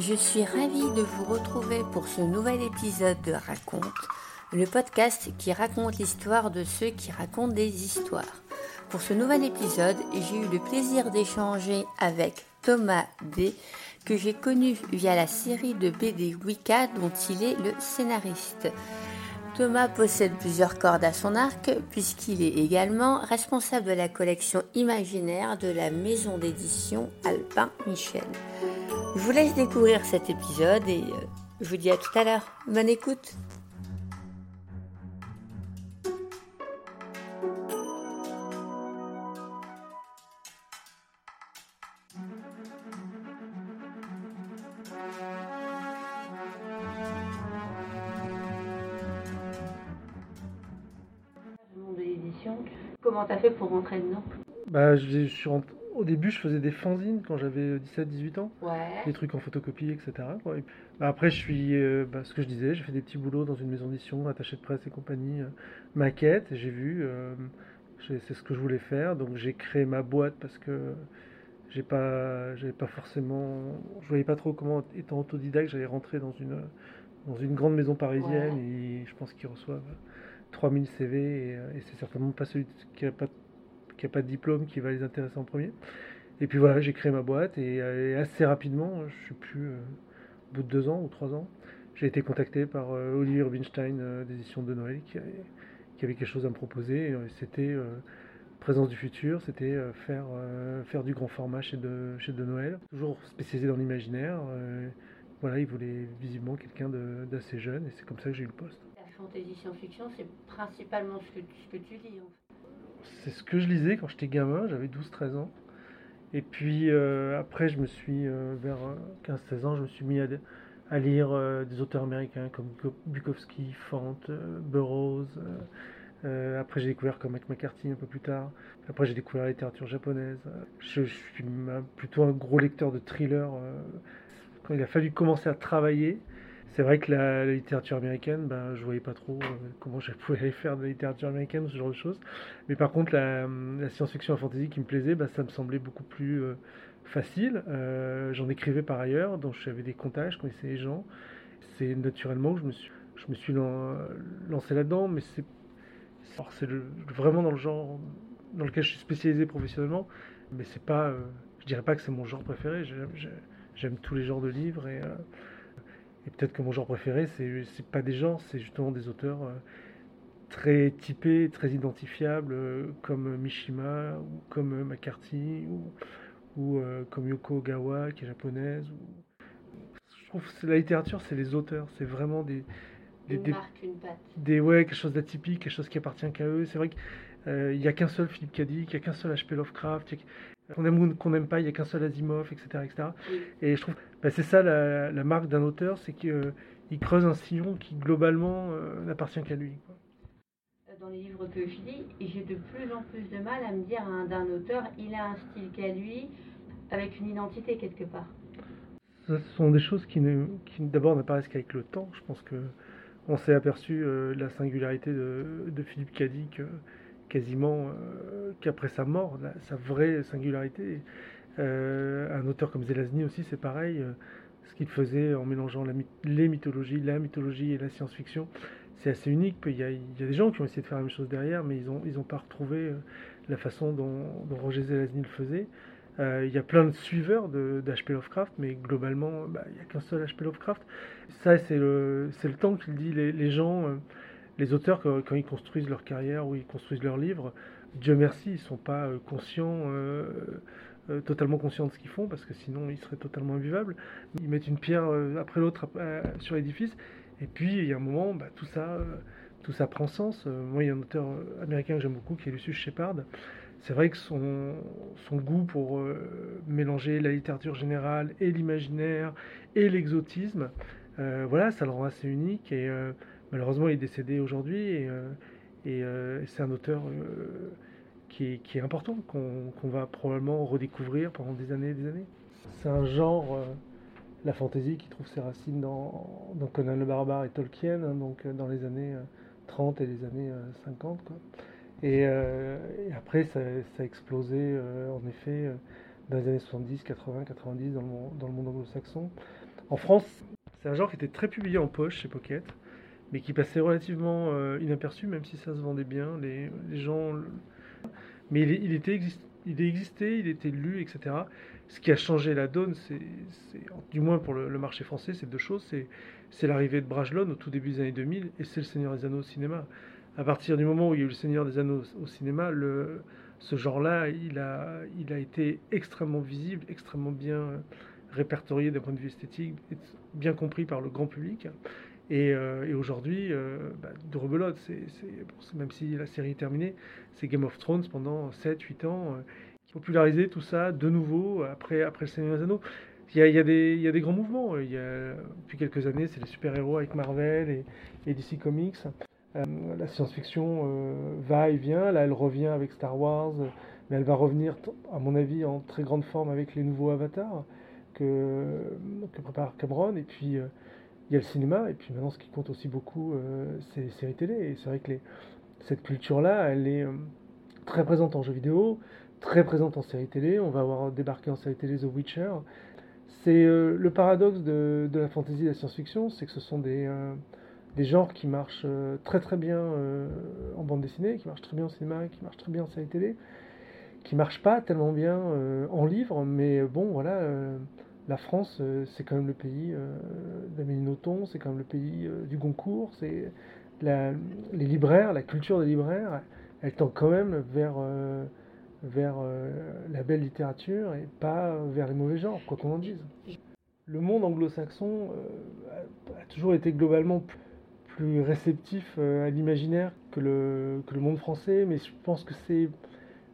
Je suis ravie de vous retrouver pour ce nouvel épisode de Raconte, le podcast qui raconte l'histoire de ceux qui racontent des histoires. Pour ce nouvel épisode, j'ai eu le plaisir d'échanger avec Thomas D, que j'ai connu via la série de BD Wicca dont il est le scénariste. Thomas possède plusieurs cordes à son arc puisqu'il est également responsable de la collection imaginaire de la maison d'édition Alpin Michel. Je vous laisse découvrir cet épisode et euh, je vous dis à tout à l'heure. Bonne écoute Comment t'as fait pour rentrer dedans? Bah, je suis rentré- Au début, je faisais des fanzines quand j'avais 17-18 ans, Ouais. des trucs en photocopie, etc. quoi. Et puis, bah, après, je suis, euh, bah, ce que je disais, j'ai fait des petits boulots dans une maison d'édition, attaché de presse et compagnie, euh, maquette, et j'ai vu, euh, c'est ce que je voulais faire, donc j'ai créé ma boîte parce que j'ai pas, j'avais pas forcément, je voyais pas trop comment, étant autodidacte, j'allais rentrer dans une, dans une grande maison parisienne, et je pense qu'ils reçoivent 3000 CV, et, euh, et c'est certainement pas celui qui a pas qui a pas de diplôme qui va les intéresser en premier. Et puis voilà, j'ai créé ma boîte et, euh, assez rapidement, je suis plus, euh, au bout de deux ans ou trois ans, j'ai été contacté par euh, Olivier Rubinstein d'édition de Noël qui avait, quelque chose à me proposer. C'était Présence du futur, c'était faire, faire du grand format chez de, chez de Noël, toujours spécialisé dans l'imaginaire. voilà, il voulait visiblement quelqu'un d'assez jeune et c'est comme ça que j'ai eu le poste. La fantasy science-fiction, c'est principalement ce que, ce que tu lis. En fait. C'est ce que je lisais quand j'étais gamin, j'avais 12-13 ans. Et puis euh, après, je me suis, euh, vers euh, 15-16 ans, je me suis mis à, lire euh, des auteurs américains comme Bukowski, Fant, euh, Burroughs. euh, euh, après, j'ai découvert Cormac McCarthy un peu plus tard. Après, j'ai découvert la littérature japonaise. Je, suis plutôt un gros lecteur de thrillers. euh, quand il a fallu commencer à travailler, c'est vrai que la, littérature américaine, ben, je voyais pas trop euh, comment je pouvais aller faire de la littérature américaine ce genre de choses. Mais par contre, la, science-fiction et la fantasy qui me plaisait, ben, ça me semblait beaucoup plus euh, facile. Euh, J'en écrivais par ailleurs, donc j'avais des contacts, je connaissais les gens. C'est naturellement que je me suis, je me suis lan- lancé là-dedans, mais c'est vraiment dans le genre dans lequel je suis spécialisé professionnellement, mais c'est pas, je dirais pas que c'est mon genre préféré. J'aime- tous les genres de livres et, et peut-être que mon genre préféré, c'est c'est pas des genres, c'est justement des auteurs euh, très typés, très identifiables, euh, comme Mishima ou comme euh, McCarthy ou, ou, comme Yoko Ogawa qui est japonaise. ou- Je trouve que la littérature, c'est les auteurs, c'est vraiment des, des- Une des- marque, une patte. des ouais quelque chose d'atypique quelque chose qui appartient qu'à eux c'est vrai qu'il n'y a qu'un seul Philippe Cadic il n'y a qu'un seul H.P. Lovecraft a- qu'on aime ou qu'on n'aime pas il n'y a qu'un seul Asimov etc etc et je trouve bah, c'est ça la, la marque d'un auteur c'est qu'il creuse un sillon qui globalement euh, n'appartient qu'à lui quoi. Dans les livres que je lis, j'ai de plus en plus de mal à me dire hein, d'un auteur, il a un style qu'à lui, avec une identité quelque part. Ce sont des choses qui, ne, qui d'abord n'apparaissent qu'avec le temps. Je pense que on s'est aperçu euh, de la singularité de, de Philippe Cadic euh, quasiment euh, qu'après sa mort, sa vraie singularité. Euh, un auteur comme Zelazny aussi, c'est pareil. euh, ce qu'il faisait en mélangeant les mythologies, la mythologie et la science-fiction, c'est assez unique. Il y, a, il y a des gens qui ont essayé de faire la même chose derrière, mais ils n'ont ils pas retrouvé la façon dont, Roger Zelazny le faisait. Il y a plein de suiveurs d'H.P. Lovecraft, mais globalement, bah, il n'y a qu'un seul H.P. Lovecraft. Ça, c'est le, le temps qu'il dit. Les, les gens, les auteurs, quand, ils construisent leur carrière ou ils construisent leurs livres, Dieu merci, ils ne sont pas euh, conscients, euh, euh, totalement conscients de ce qu'ils font, parce que sinon, ils seraient totalement invivables. Ils mettent une pierre après l'autre sur l'édifice, et puis, il y a un moment, bah, tout ça... tout ça prend sens. Moi, il y a un auteur américain que j'aime beaucoup qui est Lucius Shepard. c'est vrai que son goût pour mélanger la littérature générale et l'imaginaire et l'exotisme, voilà, ça le rend assez unique. Et malheureusement, il est décédé aujourd'hui. Et, et c'est un auteur qui est, important, qu'on va probablement redécouvrir pendant des années et des années. C'est un genre, euh, la fantasy, qui trouve ses racines dans, Conan le Barbare et Tolkien, hein, donc euh, dans les années 30 euh, et les années 50. Et, après, ça, a explosé, en effet, dans les années 70, 80, 90, dans le, dans le monde anglo-saxon. En France, c'est un genre qui était très publié en poche chez Pocket, mais qui passait relativement inaperçu, même si ça se vendait bien. Les, gens mais il, était il existait, il était lu, etc. Ce qui a changé la donne, c'est, du moins pour le, marché français, c'est deux choses. C'est, l'arrivée de Brajlon au tout début des années 2000 et c'est le Seigneur des Anneaux au cinéma. À partir du moment où il y a eu le Seigneur des Anneaux au cinéma, ce genre-là, il a, il a été extrêmement visible, extrêmement bien répertorié d'un point de vue esthétique, bien compris par le grand public. Euh, et, aujourd'hui, euh, bah, de rebelote, c'est, même si la série est terminée, c'est Game of Thrones pendant 7-8 ans, euh, qui popularisé tout ça de nouveau après, après le Seigneur des Anneaux. Il y, a, des, il y a des grands mouvements. Il y a, depuis quelques années, c'est les super-héros avec Marvel et, DC Comics. la science-fiction va et vient. Là, elle revient avec Star Wars, mais elle va revenir, à mon avis, en très grande forme avec les nouveaux avatars que, que prépare Cameron. Et puis il y a le cinéma, et puis maintenant ce qui compte aussi beaucoup, euh, c'est les séries télé. Et c'est vrai que cette culture-là, elle est euh, très présente en jeux vidéo, très présente en séries télé. On va avoir débarqué en série télé The Witcher. C'est euh, le paradoxe de, la fantasy et de la science-fiction, c'est que ce sont des, des genres qui marchent très très bien en bande dessinée, qui marchent très bien au cinéma, qui marchent très bien en série télé, qui marchent pas tellement bien en livre, mais bon voilà la France, euh, c'est quand même le pays euh, d'Amélie Nothomb, c'est quand même le pays euh, du Goncourt, c'est les libraires, la culture des libraires, elle tend quand même vers, la belle littérature et pas vers les mauvais genres, quoi qu'on en dise. Le monde anglo-saxon a, toujours été globalement plus réceptif à l'imaginaire que le, que le monde français, mais je pense que c'est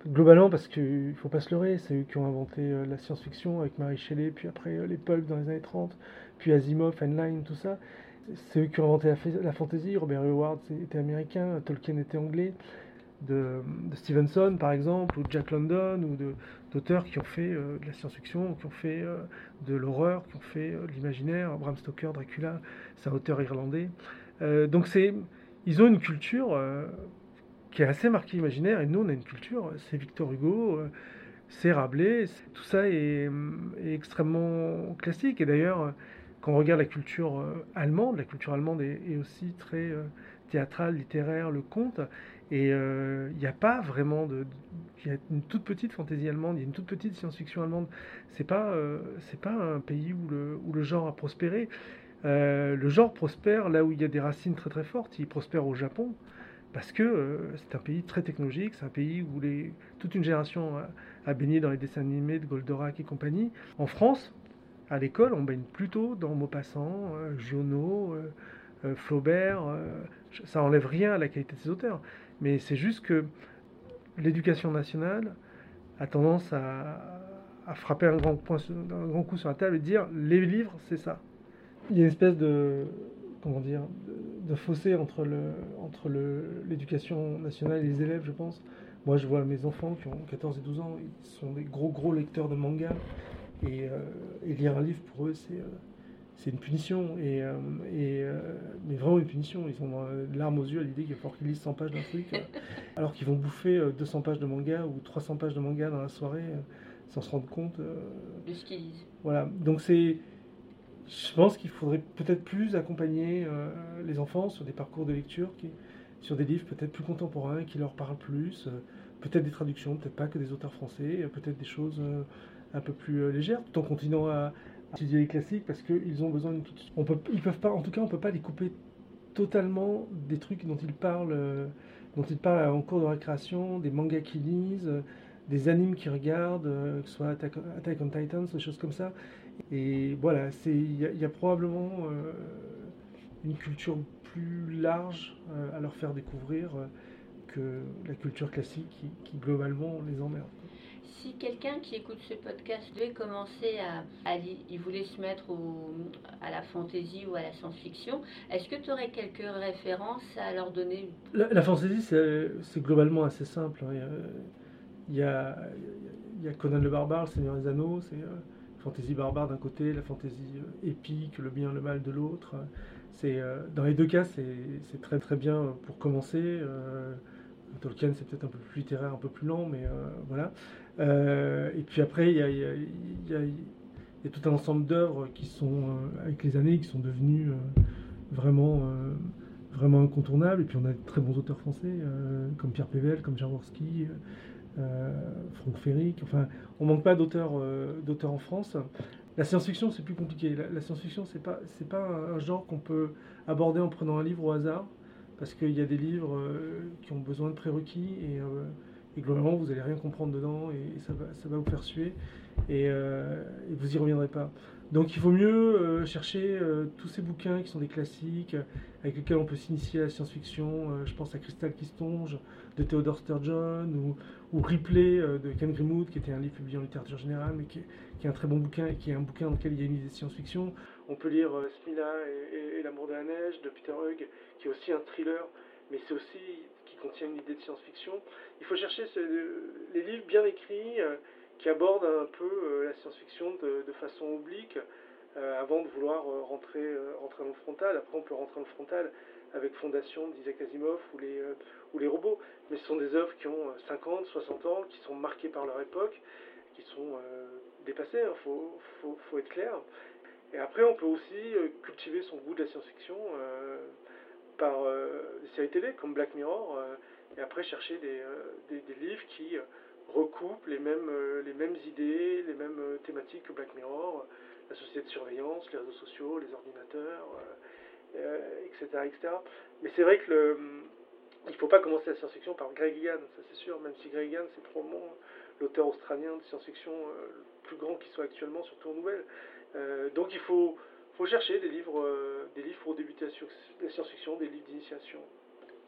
Globalement, parce qu'il ne faut pas se leurrer, c'est eux qui ont inventé euh, la science-fiction avec Marie Shelley, puis après euh, les pulps dans les années 30, puis Asimov, Heinlein, tout ça. C'est eux qui ont inventé la, fantasy. Robert Howard était américain, Tolkien était anglais. De, Stevenson, par exemple, ou Jack London, ou d'auteurs qui ont fait euh, de la science-fiction, qui ont fait de l'horreur, qui ont fait de l'imaginaire. Bram Stoker, Dracula, c'est un auteur irlandais. donc ils ont une culture qui est assez marqué imaginaire. Et nous, on a une culture, c'est Victor Hugo, euh, c'est Rabelais, tout ça est, extrêmement classique. Et d'ailleurs, quand on regarde la culture euh, allemande, la culture allemande est, aussi très euh, théâtrale, littéraire, le conte. Et il n'y a pas vraiment de. Il y a une toute petite fantaisie allemande, il y a une toute petite science-fiction allemande. C'est pas, pas un pays où le, où le genre a prospéré. le genre prospère là où il y a des racines très très fortes. Il prospère au Japon parce que euh, c'est un pays très technologique, c'est un pays où les, toute une génération a, baigné dans les dessins animés de Goldorak et compagnie. En France, à l'école, on baigne plutôt dans Maupassant, euh, Giono, euh, Flaubert. ça enlève rien à la qualité de ces auteurs, mais c'est juste que l'éducation nationale a tendance à, frapper un grand, un grand coup sur la table et dire les livres, c'est ça. Il y a une espèce de comment dire, de, fossé entre le entre l'éducation nationale et les élèves, je pense. Moi, je vois mes enfants qui ont 14 et 12 ans, ils sont des gros gros lecteurs de manga et, euh, lire un livre pour eux, c'est euh, c'est une punition et, euh, et mais vraiment une punition. Ils ont larmes aux yeux à l'idée qu'il faut qu'ils lisent 100 pages d'un truc, alors qu'ils vont bouffer 200 pages de manga ou 300 pages de manga dans la soirée sans se rendre compte de ce qu'ils lisent. Voilà, donc c'est je pense qu'il faudrait peut-être plus accompagner euh, les enfants sur des parcours de lecture, sur des livres peut-être plus contemporains, qui leur parlent plus, euh, peut-être des traductions, peut-être pas que des auteurs français, euh, peut-être des choses un peu plus légères, tout en continuant à, étudier les classiques parce qu'ils ont besoin d'une on peut, ils peuvent pas, en tout cas, on peut pas les couper totalement des trucs dont ils parlent, dont ils parlent en cours de récréation, des mangas qu'ils lisent, des animes qu'ils regardent, que ce soit Attack on Titans, des choses comme ça. Et voilà, il y, a probablement euh, une culture plus large euh, à leur faire découvrir euh, que la culture classique qui, qui globalement les emmerde. Si quelqu'un qui écoute ce podcast devait commencer à, il voulait se mettre à la fantasy ou à la science-fiction, est-ce que tu aurais quelques références à leur donner? La, la fantasy, c'est globalement assez simple. Hein. Il y a, il y a Conan le barbare, le Seigneur des Anneaux, c'est euh, fantasy barbare d'un côté, la fantasy euh, épique, le bien, le mal de l'autre. Euh, dans les deux cas, c'est très très bien pour commencer. Tolkien, c'est peut-être un peu plus littéraire, un peu plus lent, mais voilà. Euh, et puis après, il y a, tout un ensemble d'œuvres qui sont, euh, avec les années, qui sont devenues euh, vraiment, vraiment incontournables. Et puis on a de très bons auteurs français, comme Pierre Pével, comme Jaworski, Franck Ferric. Enfin, on manque pas d'auteurs d'auteurs en France. La science-fiction, c'est plus compliqué. La, science-fiction, c'est pas, pas un, genre qu'on peut aborder en prenant un livre au hasard, parce qu'il y a des livres qui ont besoin de prérequis et et globalement, vous n'allez rien comprendre dedans et ça va, vous faire suer et, euh, et vous y reviendrez pas. Donc il vaut mieux euh, chercher euh, tous ces bouquins qui sont des classiques, avec lesquels on peut s'initier à la science-fiction. je pense à Crystal qui de Theodore Sturgeon ou, Ripley de Ken Grimwood, qui était un livre publié en littérature générale, mais qui est, qui un très bon bouquin qui est un bouquin dans lequel il y a une idée de science-fiction. On peut lire Smila et, L'amour de la neige de Peter Hugg, qui est aussi un thriller, mais c'est aussi contient une idée de science-fiction. Il faut chercher les livres bien écrits euh, qui abordent un peu euh, la science-fiction de, façon oblique euh, avant de vouloir rentrer, rentrer dans le frontal. Après, on peut rentrer dans le frontal avec Fondation d'Isaac Asimov ou les, robots. Mais ce sont des œuvres qui ont 50, 60 ans, qui sont marquées par leur époque, qui sont dépassées, il hein, faut, être clair. Et après, on peut aussi cultiver son goût de la science-fiction par euh, des séries télé comme Black Mirror, euh, et après chercher euh, des livres qui recoupent les mêmes, les mêmes idées, les mêmes thématiques que Black Mirror, la société de surveillance, les réseaux sociaux, les ordinateurs, etc., etc. Mais c'est vrai que le, il ne faut pas commencer la science-fiction par Greg Egan, ça c'est sûr, même si Greg Egan c'est probablement l'auteur australien de science-fiction le plus grand qui soit actuellement, surtout en nouvelles. donc il faut, faut chercher des livres, euh, des livres pour débuter la science-fiction, des livres d'initiation.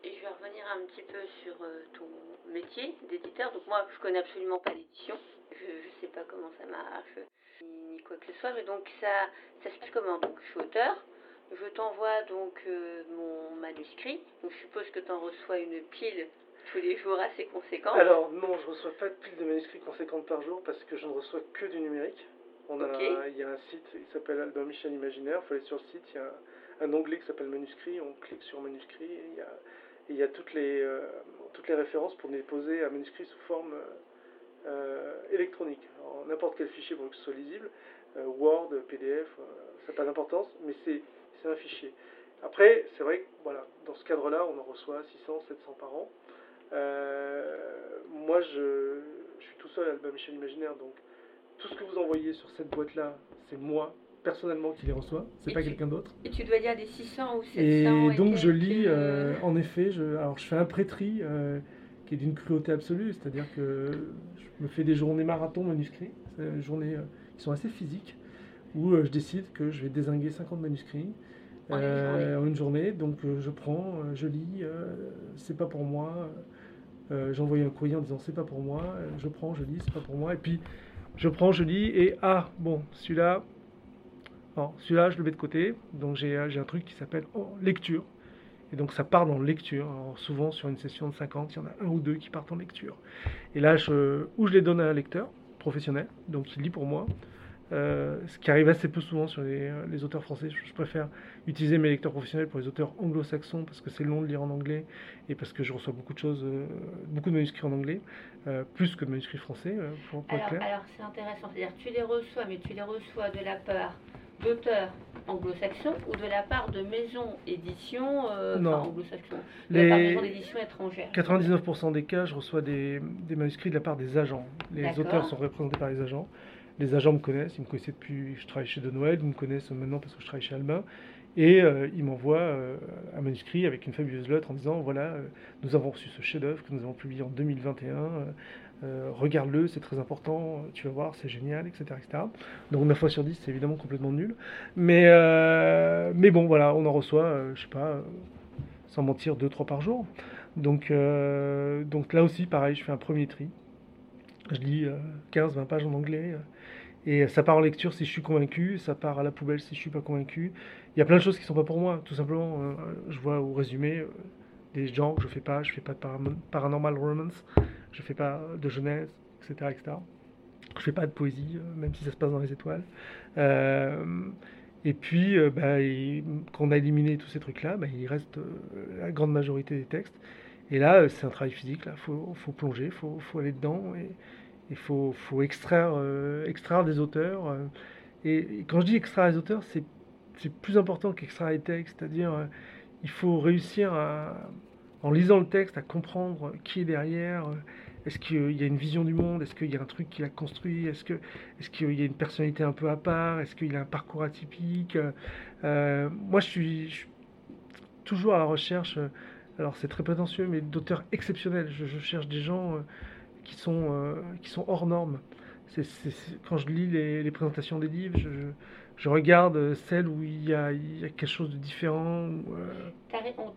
Et je vais revenir un petit peu sur euh, ton métier d'éditeur. Donc moi, je connais absolument pas l'édition. Je ne sais pas comment ça marche, ni, quoi que ce soit. Mais donc ça, ça se passe comment? Donc je suis auteur. Je t'envoie donc euh, mon manuscrit. Donc je suppose que tu en reçois une pile tous les jours assez conséquente. Alors non, je ne reçois pas de pile de manuscrits conséquentes par jour parce que je ne reçois que du numérique. On a, Il y a un site qui s'appelle Album Michel Imaginaire. Il faut aller sur le site, il y a un, onglet qui s'appelle Manuscrit. On clique sur Manuscrit et il y a, il y a toutes, les, euh, toutes les références pour déposer un manuscrit sous forme euh, électronique. N'importe quel fichier pour que ce soit lisible. Euh, Word, PDF, ça n'a pas d'importance, mais c'est un fichier. Après, c'est vrai que voilà, dans ce cadre-là, on en reçoit 600, 700 par an. moi, je, je, suis tout seul à Album Michel Imaginaire, donc tout ce que vous envoyez sur cette boîte-là, c'est moi personnellement qui les reçois, c'est pas quelqu'un d'autre. Et tu dois dire des 600 ou 700 Et donc je lis, euh, en effet, je, alors je fais un prêtris euh, qui est d'une cruauté absolue, c'est-à-dire que je me fais des journées marathon manuscrits, des journées euh, qui sont assez physiques, où je décide que je vais désinguer 50 manuscrits. En une, journée. Donc je prends, je lis, c'est pas pour moi. J'envoie un courrier en disant c'est pas pour moi. je prends, je lis, c'est pas pour moi. Et puis je prends, je lis, et ah, bon, celui-là, celui-là, je le mets de côté. Donc j'ai un truc qui s'appelle oh, lecture. Et donc ça part dans lecture. Alors souvent sur une session de 50, il y en a un ou deux qui partent en lecture. Et là, je, ou je les donne à un lecteur professionnel, donc il lit pour moi, euh, ce qui arrive assez peu souvent sur les, les auteurs français. Je, préfère utiliser mes lecteurs professionnels pour les auteurs anglo-saxons parce que c'est long de lire en anglais et parce que je reçois beaucoup de choses, euh, beaucoup de manuscrits en anglais, euh, plus que de manuscrits français, pour, pour alors, Alors c'est intéressant, c'est-à-dire tu les reçois, mais tu les reçois de la part d'auteurs anglo-saxons ou de la part de maisons éditions anglo-saxons, de la part de maisons d'édition étrangères 99% des cas, je reçois des, des manuscrits de la part des agents. Les auteurs sont représentés par les agents les agents me connaissent, ils me connaissaient depuis je travaille chez De Noël, ils me connaissent maintenant parce que je travaille chez Albin. Et euh, ils m'envoient euh, un manuscrit avec une fabuleuse lettre en disant voilà, euh, nous avons reçu ce chef-d'œuvre que nous avons publié en 2021. Regarde-le, c'est très important, tu vas voir, c'est génial, etc., etc. Donc 9 fois sur 10, c'est évidemment complètement nul. Mais, mais bon, voilà, on en reçoit, je sais pas, sans mentir, 2-3 par jour. Donc, euh, donc là aussi, pareil, je fais un premier tri. Je lis 15-20 pages en anglais. et ça part en lecture si je suis convaincu, ça part à la poubelle si je suis pas convaincu. Il y a plein de choses qui sont pas pour moi, tout simplement. je vois au résumé des genres que je fais pas. Je fais pas de paranormal romance, je fais pas de jeunesse, etc., etc. Je fais pas de poésie, même si ça se passe dans les étoiles. Et puis, euh, bah, quand on a éliminé tous ces trucs-là, bah, il reste euh, la grande majorité des textes. Et là, euh, c'est un travail physique. Il faut, plonger, il faut, aller dedans. Et il faut, extraire des auteurs. Et, quand je dis extraire des auteurs, c'est plus important qu'extraire les textes. C'est-à-dire, il faut réussir à, en lisant le texte, à comprendre qui est derrière, est-ce qu'il y a une vision du monde? Est-ce qu'il y a un truc qu'il a construit? Est-ce qu'il est y a une personnalité un peu à part? Est-ce qu'il a un parcours atypique? Euh, Moi, je suis, toujours à la recherche, euh, alors c'est très prétentieux, mais d'auteurs exceptionnels. Je, cherche des gens euh, qui, sont, qui sont hors normes. quand je lis les, présentations des livres, je, regarde celles où il y, a, quelque chose de différent.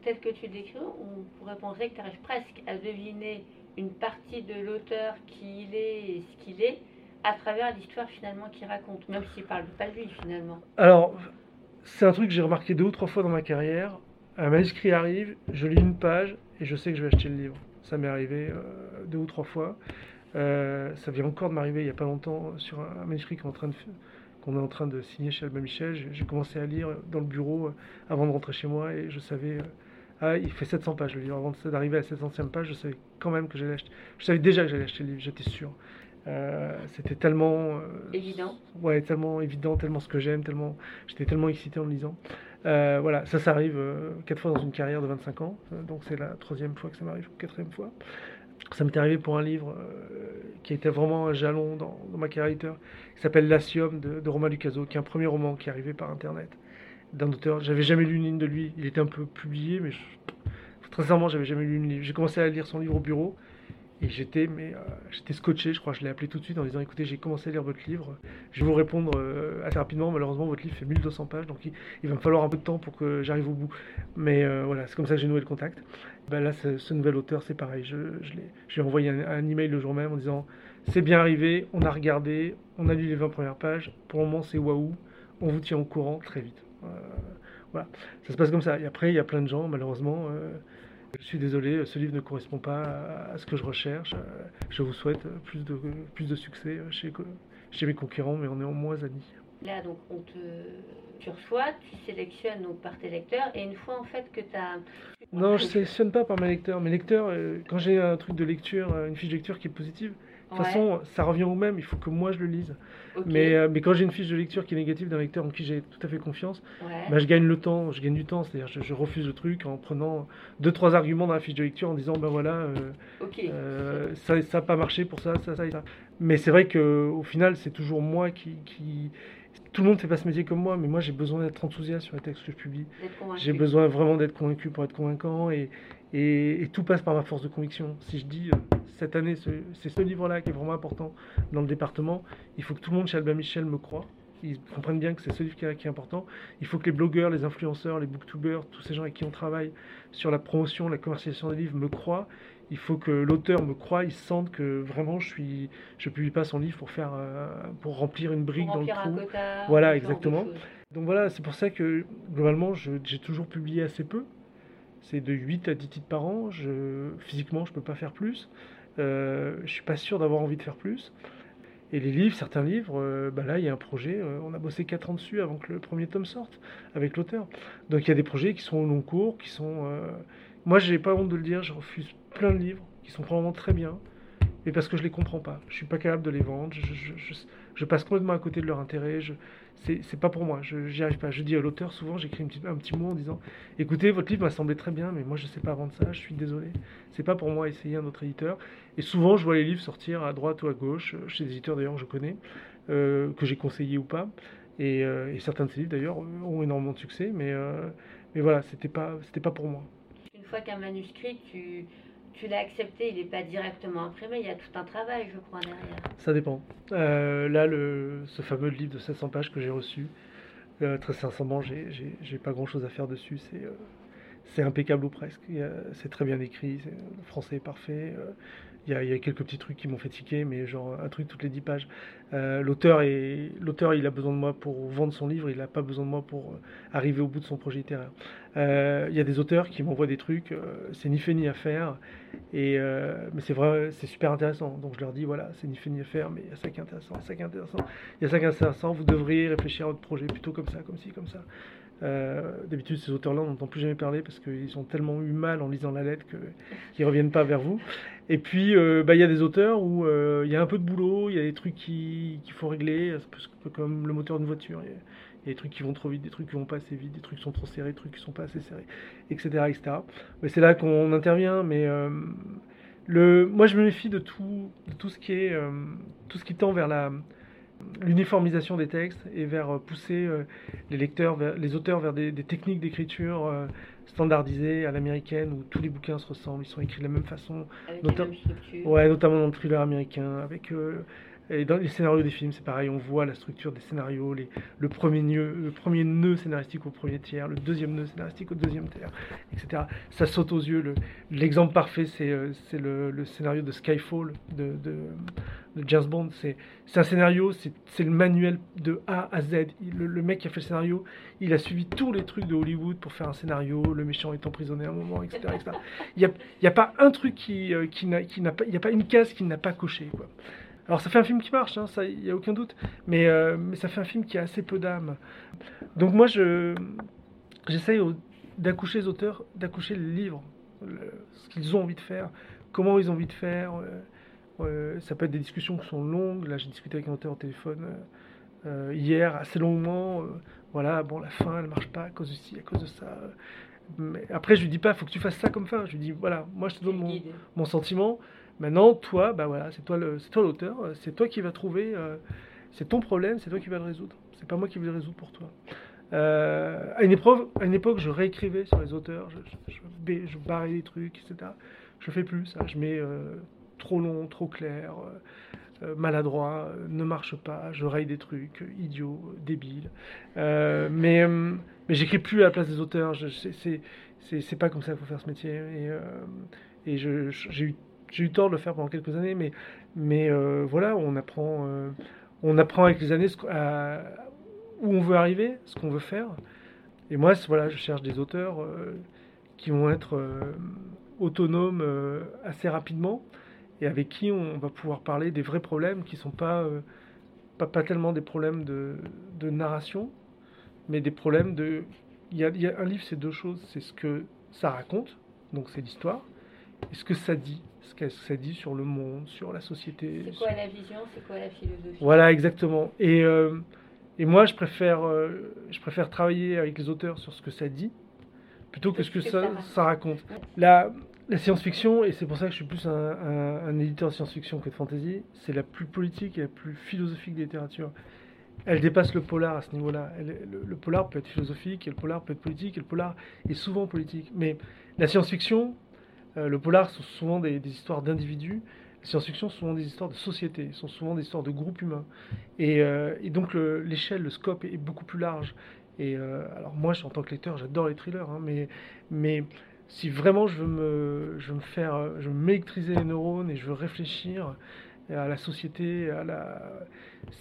tel que tu décris, on pourrait penser que tu arrives presque à deviner une partie de l'auteur qui il est et ce qu'il est à travers l'histoire finalement qu'il raconte, même s'il parle pas de lui finalement. Alors, c'est un truc que j'ai remarqué deux ou trois fois dans ma carrière. Un manuscrit arrive, je lis une page et je sais que je vais acheter le livre. Ça m'est arrivé euh, deux ou trois fois. Euh, ça vient encore de m'arriver il n'y a pas longtemps sur un, manuscrit qu'on est en train de qu'on est en train de signer chez Albin Michel. J'ai commencé à lire dans le bureau euh, avant de rentrer chez moi et je savais ah, il fait 700 pages le livre. Avant d'arriver à la 700e page, je savais quand même que j'allais acheter. Je savais déjà que j'allais acheter le livre, j'étais sûr. Euh, c'était tellement euh, évident. Ouais, tellement évident, tellement ce que j'aime, tellement j'étais tellement excité en le lisant. Euh, voilà, ça, ça arrive quatre fois dans une carrière de 25 ans, donc c'est la troisième fois que ça m'arrive, quatrième fois. Ça m'est arrivé pour un livre qui était vraiment un jalon dans, ma carrière qui s'appelle L'Asium de, de Romain Lucaso, qui est un premier roman qui est arrivé par internet d'un auteur. J'avais jamais lu une ligne de lui. Il était un peu publié, mais très sincèrement, j'avais jamais lu une ligne. J'ai commencé à lire son livre au bureau et j'étais mais euh, j'étais scotché. Je crois, je l'ai appelé tout de suite en disant écoutez, j'ai commencé à lire votre livre. Je vais vous répondre euh, assez rapidement. Malheureusement, votre livre fait 1200 pages, donc il, va me falloir un peu de temps pour que j'arrive au bout. Mais euh, voilà, c'est comme ça que j'ai noué le contact. Ben là, ce, nouvel auteur, c'est pareil. Je, je, lui ai envoyé un, un, email le jour même en disant c'est bien arrivé, on a regardé, on a lu les 20 premières pages. Pour le moment, c'est waouh. On vous tient au courant très vite. Euh, voilà, ça se passe comme ça. Et après, il y a plein de gens, malheureusement. Euh, je suis désolé, ce livre ne correspond pas à ce que je recherche. Euh, je vous souhaite plus de, plus de succès chez, chez mes concurrents, mais on est en moins amis. Là, donc, on te, tu reçois, tu sélectionnes par tes lecteurs, et une fois en fait que tu as. Non, je sélectionne pas par mes lecteurs. Mes lecteurs, quand j'ai un truc de lecture, une fiche de lecture qui est positive, de toute façon, ça revient au même, il faut que moi je le lise. Mais, euh, mais quand j'ai une fiche de lecture qui est négative d'un lecteur en qui j'ai tout à fait confiance, bah, je gagne le temps, je gagne du temps. C'est-à-dire je, je, refuse le truc en prenant deux, trois arguments dans la fiche de lecture en disant ben voilà, euh, euh, ça n'a pas marché pour ça, ça, ça et ça. Mais c'est vrai qu'au final, c'est toujours moi qui, qui, tout le monde ne fait pas ce métier comme moi, mais moi j'ai besoin d'être enthousiaste sur les textes que je publie. J'ai besoin vraiment d'être convaincu pour être convaincant et, et, tout passe par ma force de conviction. Si je dis euh, cette année, c'est ce livre-là qui est vraiment important dans le département, il faut que tout le monde chez Albin Michel me croit. Ils comprennent bien que c'est ce livre qui est, important. Il faut que les blogueurs, les influenceurs, les booktubers, tous ces gens avec qui on travaille sur la promotion, la commercialisation des livres me croient. Il faut que l'auteur me croie, il sente que vraiment je suis, je publie pas son livre pour faire, euh, pour remplir une brique dans le trou. voilà, exactement. Donc voilà, c'est pour ça que globalement, j'ai toujours publié assez peu. C'est de 8 à 10 titres par an. Je, physiquement, je ne peux pas faire plus. Euh, je ne suis pas sûr d'avoir envie de faire plus. Et les livres, certains livres, euh, bah là, il y a un projet, euh, on a bossé 4 ans dessus avant que le premier tome sorte avec l'auteur. Donc il y a des projets qui sont au long cours, qui sont... Moi, je n'ai pas honte de le dire, je refuse plein de livres qui sont probablement très bien, mais parce que je ne les comprends pas. Je ne suis pas capable de les vendre, je, passe complètement à côté de leur intérêt. C'est pas pour moi, je n'y arrive pas. Je dis à l'auteur, souvent j'écris un petit mot en disant Écoutez, votre livre m'a semblé très bien, mais moi je sais pas vendre ça, je suis désolé. C'est pas pour moi, essayez un autre éditeur. Et souvent je vois les livres sortir à droite ou à gauche, euh, chez des éditeurs d'ailleurs que je connais, euh, que j'ai conseillé ou pas. Euh, et, certains de ces livres d'ailleurs ont énormément de succès, mais, mais voilà, c'était pas, pas pour moi. Une fois qu'un manuscrit, tu tu l'as accepté, il n'est pas directement imprimé, il y a tout un travail, je crois, derrière. Ça dépend. Euh, là, le, ce fameux livre de 700 pages que j'ai reçu, euh, très sincèrement, j'ai pas grand chose à faire dessus. C'est c'est impeccable ou presque. C'est très bien écrit, le français est parfait. Il y, a, quelques petits trucs qui m'ont fait tiquer, mais genre un truc toutes les dix pages. Euh, l'auteur, il a besoin de moi pour vendre son livre, il n'a pas besoin de moi pour euh, arriver au bout de son projet littéraire. Euh, il y a des auteurs qui m'envoient des trucs, c'est ni fait ni à faire, et, mais c'est vrai, c'est super intéressant. Donc je leur dis, voilà, c'est ni fait ni à faire, mais il y a ça qui est intéressant, il y a ça qui est intéressant, il y a ça qui est intéressant, vous devriez réfléchir à votre projet plutôt comme ça, comme ci, comme ça. Euh, d'habitude, ces auteurs-là, on n'entend plus jamais parler parce qu'ils ont tellement eu mal en lisant la lettre qu'ils ne reviennent pas vers vous. Et puis, euh, bah, il y a des auteurs où euh, il y a un peu de boulot, il y a des trucs qu'il faut régler, comme le moteur d'une voiture. Il y, a, des trucs qui vont trop vite, des trucs qui vont pas assez vite, des trucs qui sont trop serrés, des trucs qui sont pas assez serrés, etc. etc. Mais c'est là qu'on intervient. Mais le, moi, je me méfie de tout, de tout, ce qui est, tout ce qui tend vers la l'uniformisation des textes et vers euh, pousser euh, les lecteurs, les auteurs vers des, techniques d'écriture euh, standardisées à l'américaine où tous les bouquins se ressemblent, ils sont écrits de la même façon. ouais, notamment dans le thriller américain, avec dans les scénarios des films, c'est pareil, on voit la structure des scénarios, les, le, premier nœud, scénaristique au premier tiers, le deuxième nœud scénaristique au deuxième tiers, etc. Ça saute aux yeux. L'exemple parfait, c'est le, le, scénario de Skyfall de, de, James Bond. C'est un scénario, c'est le manuel de A à Z. Le, mec qui a fait le scénario, il a suivi tous les trucs de Hollywood pour faire un scénario. Le méchant est emprisonné à un moment, etc. Il n'y a, pas un truc qui, euh, n'a pas, pas une case qui n'a pas coché. Quoi. Alors ça fait un film qui marche, hein, il n'y a aucun doute, mais, euh, mais, ça fait un film qui a assez peu d'âme. Donc moi, je, j'essaye d'accoucher les auteurs, d'accoucher les livres, ce qu'ils ont envie de faire, comment ils ont envie de faire. Euh, euh, ça peut être des discussions qui sont longues. Là, j'ai discuté avec un auteur au téléphone hier, assez longuement. voilà, bon, la fin, elle marche pas à cause de ci, à cause de ça. Mais après, je lui dis pas, faut que tu fasses ça comme fin. Je lui dis, voilà, moi, je te donne mon, mon sentiment. Maintenant, toi, bah voilà, c'est toi l'auteur, euh, c'est toi qui vas trouver, euh, c'est ton problème, c'est toi qui vas le résoudre. C'est pas moi qui vais le résoudre pour toi. Euh, à, une épreuve, à une époque, je réécrivais sur les auteurs, je, je, barrais des trucs, etc. Je fais plus ça. Je mets trop long, trop clair, maladroit, ne marche pas. Je raye des trucs idiots, débiles. mais mais j'écris plus à la place des auteurs. C'est pas comme ça qu'il faut faire ce métier. Et, et j'ai eu j'ai eu tort de le faire pendant quelques années, mais, mais euh, voilà, on apprend, euh, on apprend avec les années où on veut arriver, ce qu'on veut faire. Et moi, voilà, je cherche des auteurs euh, qui vont être autonomes assez rapidement et avec qui on va pouvoir parler des vrais problèmes qui ne sont pas, pas, pas, tellement des problèmes de, de narration, mais des problèmes de... Il y, a, un livre, c'est deux choses. C'est ce que ça raconte, donc c'est l'histoire, et ce que ça dit ce que ça dit sur le monde, sur la société. C'est quoi la vision, c'est quoi la philosophie? Voilà, exactement. Et, euh, et moi, je préfère, euh, je préfère travailler avec les auteurs sur ce que ça dit, plutôt que ce que, ça, ça, raconte. La, la science-fiction, et c'est pour ça que je suis plus un, un, éditeur de science-fiction que de fantasy, c'est la plus politique et la plus philosophique des littératures. Elle dépasse le polar à ce niveau-là. Le, le, polar peut être philosophique, et le polar peut être politique, et le polar est souvent politique. Mais la science-fiction, le polar sont souvent des, histoires d'individus. La science-fiction sont souvent des histoires de société, sont souvent des histoires de groupes humains. Et, euh, donc l'échelle, le, scope est, beaucoup plus large. Et euh, alors moi, en tant que lecteur, j'adore les thrillers, hein, mais, mais si vraiment je veux me, je me faire, je veux m'électriser les neurones et je veux réfléchir à la société, à la,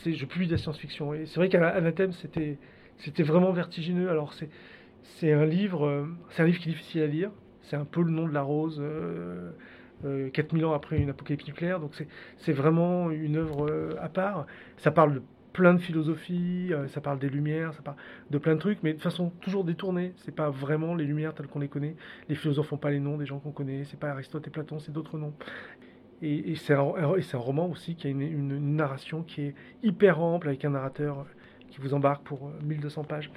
c'est, je publie de la science-fiction. Et c'est vrai qu'à Anathème, c'était, c'était vraiment vertigineux. Alors c'est, c'est un livre, c'est un livre qui est difficile à lire c'est un peu le nom de la rose. Euh, 4000 euh, ans après une apocalypse nucléaire, donc c'est vraiment une œuvre euh, à part. Ça parle de plein de philosophie, euh, ça parle des lumières, ça parle de plein de trucs, mais de façon toujours détournée. C'est pas vraiment les lumières telles qu'on les connaît. Les philosophes n'ont pas les noms des gens qu'on connaît. C'est pas Aristote et Platon, c'est d'autres noms. Et, c'est un, roman aussi qui a une, une, narration qui est hyper ample avec un narrateur qui vous embarque pour 1200 pages.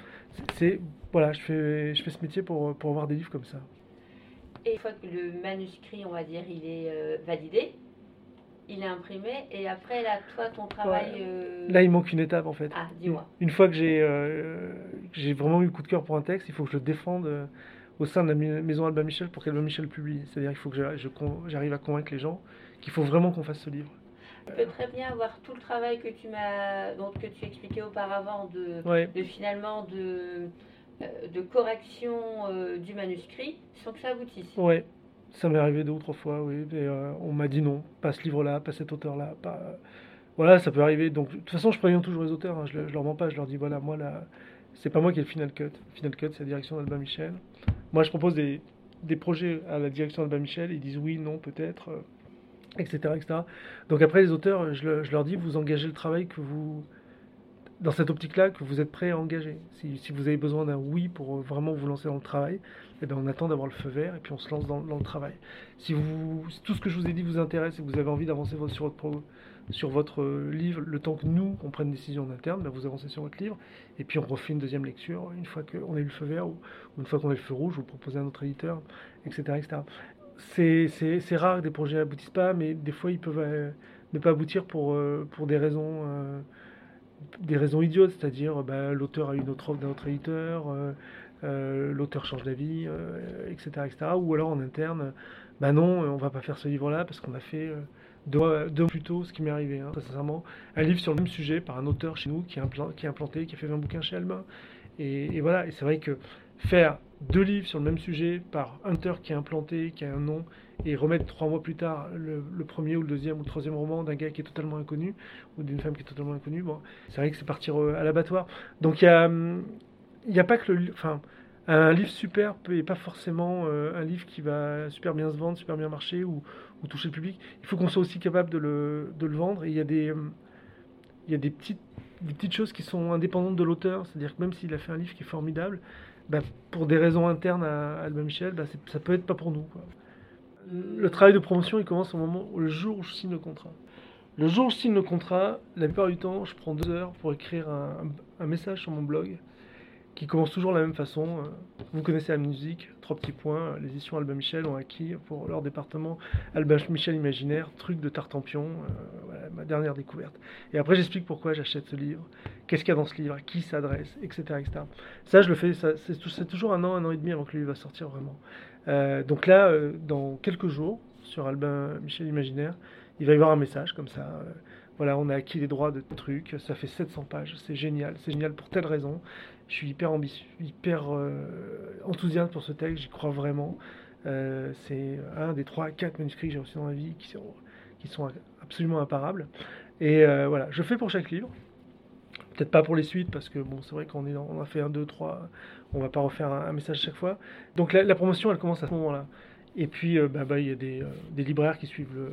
C'est voilà, je fais, je fais ce métier pour, pour avoir des livres comme ça. Et une fois que le manuscrit, on va dire, il est euh, validé, il est imprimé, et après, là, toi, ton travail... Euh, là, il manque une étape, en fait. Ah, dis-moi. Une fois que j'ai euh, j'ai vraiment eu le coup de cœur pour un texte, il faut que je le défende au sein de la maison Albin Michel pour qu'Albin Michel publie. C'est-à-dire qu'il faut que j'arrive à convaincre les gens qu'il faut vraiment qu'on fasse ce livre. Je peux très bien voir tout le travail que tu m'as, que tu expliquais auparavant, de, de finalement de de correction du manuscrit sans que ça aboutisse. Ouais, ça m'est arrivé deux ou trois fois, oui. Et, on m'a dit non, pas ce livre-là, pas cet auteur-là. Voilà, ça peut arriver. Donc, de toute façon, je préviens toujours les auteurs. Hein. Je, je, leur mens pas. Je leur dis voilà, moi c'est pas moi qui ai le final cut. Final cut, c'est la direction d'Albin Michel. Moi, je propose des, projets à la direction d'Albin Michel. Ils disent oui, non, peut-être, etc., euh, etc. Donc après, les auteurs, je, leur dis vous engagez le travail que vous dans cette optique-là que vous êtes prêt à engager. Si, vous avez besoin d'un oui pour euh, vraiment vous lancer dans le travail, eh bien on attend d'avoir le feu vert et puis on se lance dans, le travail. Si, tout ce que je vous ai dit vous intéresse et que vous avez envie d'avancer sur votre votre livre le temps que nous, on prenne une décision en interne, ben vous avancez sur votre livre, et puis on refait une deuxième lecture une fois qu'on a eu le feu vert ou, une fois qu'on a eu le feu rouge, vous proposez un autre éditeur, etc. etc. C'est rare que des projets aboutissent pas, mais des fois ils peuvent euh, ne pas aboutir pour, euh, des raisons... Euh, des raisons idiotes, c'est-à-dire ben, l'auteur a une autre offre d'un autre éditeur, l'auteur change d'avis, etc., etc. Ou alors en interne, ben non, on va pas faire ce livre-là parce qu'on a fait deux, deux plus tôt ce qui m'est arrivé, hein, sincèrement. Un livre sur le même sujet par un auteur chez nous qui est, implanté, qui, a fait 20 bouquins chez Albin. Et, voilà, et c'est vrai que faire deux livres sur le même sujet par un auteur qui est implanté, qui a un nom, et remettre trois mois plus tard le, premier ou le deuxième ou le troisième roman d'un gars qui est totalement inconnu, ou d'une femme qui est totalement inconnue, bon, c'est vrai que c'est partir euh, à l'abattoir. Donc il n'y a, y a pas que le... Enfin, un livre super n'est pas forcément euh, un livre qui va super bien se vendre, super bien marcher ou, ou toucher le public. Il faut qu'on soit aussi capable de le, de le vendre. Et il y a des, y a des petites, des petites choses qui sont indépendantes de l'auteur. C'est-à-dire que même s'il a fait un livre qui est formidable, bah, pour des raisons internes à Albin Michel, bah, ça peut être pas pour nous. Le travail de promotion, il commence au moment, le jour où je signe le contrat. Le jour où je signe le contrat, la plupart du temps, je prends deux heures pour écrire un, message sur mon blog qui commence toujours de la même façon. Euh, vous connaissez la musique, trois petits points. Les éditions Albin Michel ont acquis pour leur département Albin Michel Imaginaire, truc de Tartampion, euh, ma dernière découverte. Et après, j'explique pourquoi j'achète ce livre, qu'est-ce qu'il y a dans ce livre, à qui s'adresse, etc., etc. Ça, je le fais, c'est toujours un an, un an et demi avant que le livre va sortir vraiment. Euh, donc là, dans quelques jours, sur Albin Michel Imaginaire, il va y avoir un message comme ça. voilà, on a acquis les droits de trucs, ça fait 700 pages, c'est génial, c'est génial pour telle raison. Je suis hyper ambitieux, hyper euh, enthousiaste pour ce texte, j'y crois vraiment. Euh, c'est un des trois, quatre manuscrits que j'ai reçus dans ma vie qui sont, absolument imparables. Et euh, voilà, je fais pour chaque livre. Peut-être pas pour les suites, parce que bon, c'est vrai qu'on est a fait un, deux, trois, on va pas refaire un, message chaque fois. Donc la, promotion, elle commence à ce moment-là. Et puis, bah, bah, il y a des, des, libraires qui suivent, le,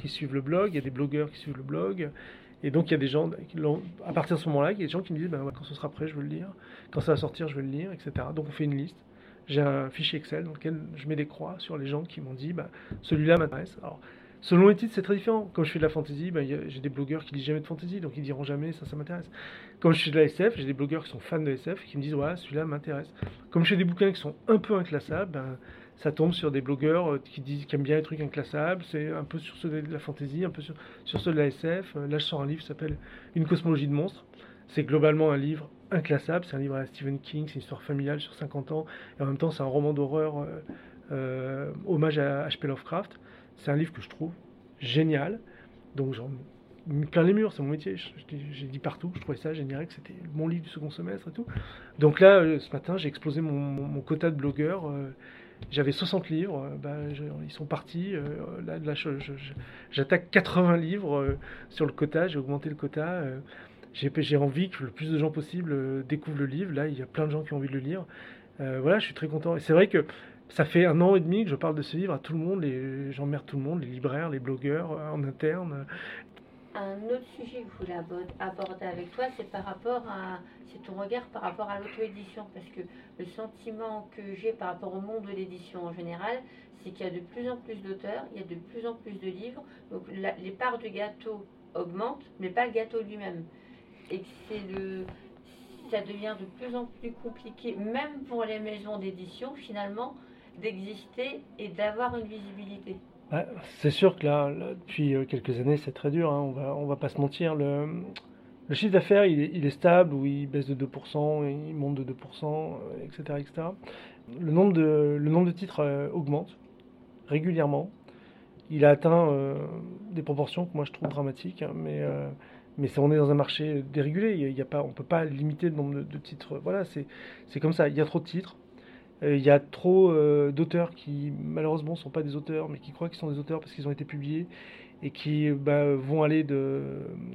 qui suivent le blog, il y a des blogueurs qui suivent le blog, et donc il y a des gens, à partir de ce moment-là, il y a des gens qui me disent ben, quand ce sera prêt, je veux le lire, quand ça va sortir, je veux le lire, etc. Donc on fait une liste. J'ai un fichier Excel dans lequel je mets des croix sur les gens qui m'ont dit ben, celui-là m'intéresse. Selon les titres, c'est très différent. Comme je fais de la fantasy, ben, j'ai des blogueurs qui disent jamais de fantasy, donc ils diront jamais ça, ça m'intéresse. Comme je fais de la SF, j'ai des blogueurs qui sont fans de SF qui me disent ouais, celui-là m'intéresse. Comme je fais des bouquins qui sont un peu inclassables, ben, ça tombe sur des blogueurs euh, qui, disent, qui aiment bien les trucs inclassables. C'est un peu sur ceux de la fantasy, un peu sur, sur ceux de la SF. Euh, là, je sors un livre qui s'appelle Une cosmologie de monstres. C'est globalement un livre inclassable. C'est un livre à Stephen King, c'est une histoire familiale sur 50 ans. Et en même temps, c'est un roman d'horreur euh, hommage à H.P. Lovecraft. C'est un livre que je trouve génial. Donc, mis plein les murs, c'est mon métier. J'ai dit partout, je trouvais ça génial, que c'était mon livre du second semestre et tout. Donc là, ce matin, j'ai explosé mon, quota de blogueurs. J'avais 60 livres, euh, bah, ils sont partis. Euh, là, j'attaque 80 livres euh, sur le quota, j'ai augmenté le quota. j'ai envie que le plus de gens possible découvrent le livre. Là, il y a plein de gens qui ont envie de le lire. voilà, je suis très content. Et c'est vrai que ça fait un an et demi que je parle de ce livre à tout le monde. J'emmerde tout le monde, les libraires, les blogueurs en interne. Un autre sujet que je voulais aborder avec toi, c'est par rapport à, c'est ton regard par rapport à l'auto-édition, parce que le sentiment que j'ai par rapport au monde de l'édition en général, c'est qu'il y a de plus en plus d'auteurs, il y a de plus en plus de livres, donc les parts du gâteau augmentent, mais pas le gâteau lui-même, et que c'est le, ça devient de plus en plus compliqué, même pour les maisons d'édition finalement, d'exister et d'avoir une visibilité c'est sûr que là, depuis euh, quelques années, c'est très dur, hein, on va, on va pas se mentir. Le, chiffre d'affaires, il, est stable, ou il baisse de 2%, il monte de 2%, etc., etc. Le nombre de, le nombre de titres euh, augmente régulièrement. Il a atteint euh, des proportions que moi je trouve dramatiques, hein, mais, mais on est dans un marché dérégulé. Il y a pas, on ne peut pas limiter le nombre de, titres. Voilà, c'est comme ça. Il y a trop de titres. Euh, il y a trop euh, d'auteurs qui, malheureusement, ne sont pas des auteurs, mais qui croient qu'ils sont des auteurs parce qu'ils ont été publiés et qui bah, vont aller de,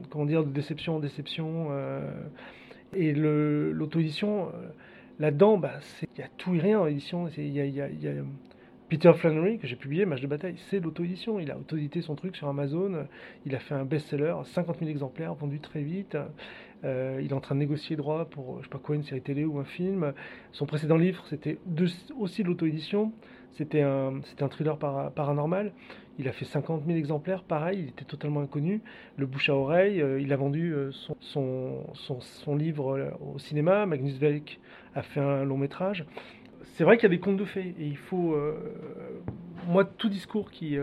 comment dire, de déception en déception. Euh, et l'auto-édition, là-dedans, bah, il y a tout et rien en édition. Il y a, Peter Flannery, que j'ai publié, Match de bataille, c'est l'auto-édition. Il a auto-édité son truc sur Amazon. Il a fait un best-seller, 50 000 exemplaires, vendus très vite. Euh, il est en train de négocier droit pour, je sais pas quoi, une série télé ou un film. Son précédent livre, c'était aussi de l'auto-édition. C'était un, thriller paranormal. Il a fait 50 000 exemplaires, pareil, il était totalement inconnu. Le bouche à oreille, euh, il a vendu euh, son, son, son, livre au cinéma. Magnus Velk a fait un long métrage c'est vrai qu'il y a des contes de fées et il faut. Moi, tout discours qui.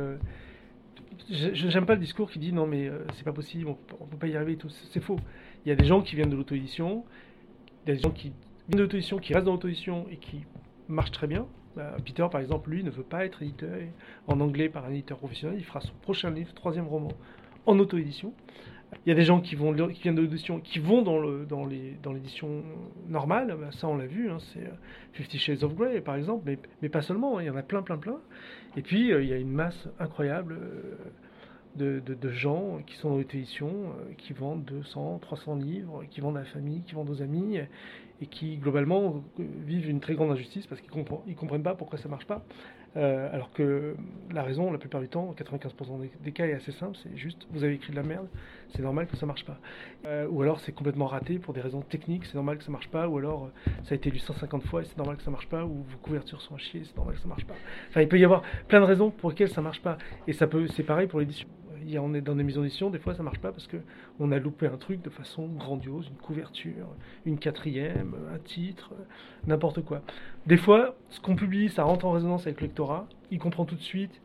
Euh, j'aime pas le discours qui dit non, mais euh, c'est pas possible, on, peut pas y arriver et tout. C'est faux. Il y a des gens qui viennent de l'auto-édition, des gens qui viennent de l'auto-édition, qui restent dans l'auto-édition et qui marchent très bien. Bah, Peter, par exemple, lui, ne veut pas être éditeur en anglais par un éditeur professionnel. Il fera son prochain livre, troisième roman, en auto-édition. Il y a des gens qui, vont, qui viennent de qui vont dans, le, dans, les, dans l'édition normale, bah, ça on l'a vu, hein, c'est euh, Fifty Shades of Grey par exemple, mais, mais pas seulement, hein, il y en a plein, plein, plein. Et puis euh, il y a une masse incroyable euh, de, de, gens qui sont dans l'édition, qui vendent 200, 300 livres, qui vendent à la famille, qui vendent aux amis, et qui globalement vivent une très grande injustice parce qu'ils ne comprennent pas pourquoi ça marche pas. Euh, alors que la raison, la plupart du temps, 95% des, cas, est assez simple, c'est juste vous avez écrit de la merde, c'est normal que ça marche pas. Euh, ou alors c'est complètement raté pour des raisons techniques, c'est normal que ça marche pas. Ou alors ça a été lu 150 fois et c'est normal que ça marche pas. Ou vos couvertures sont à chier, c'est normal que ça marche pas. Enfin, il peut y avoir plein de raisons pour lesquelles ça marche pas. Et ça peut, c'est pareil pour l'édition on est dans des maisons d'édition, des fois ça marche pas parce que on a loupé un truc de façon grandiose, une couverture, une quatrième, un titre, n'importe quoi. Des fois, ce qu'on publie, ça rentre en résonance avec le lectorat, il comprend tout de suite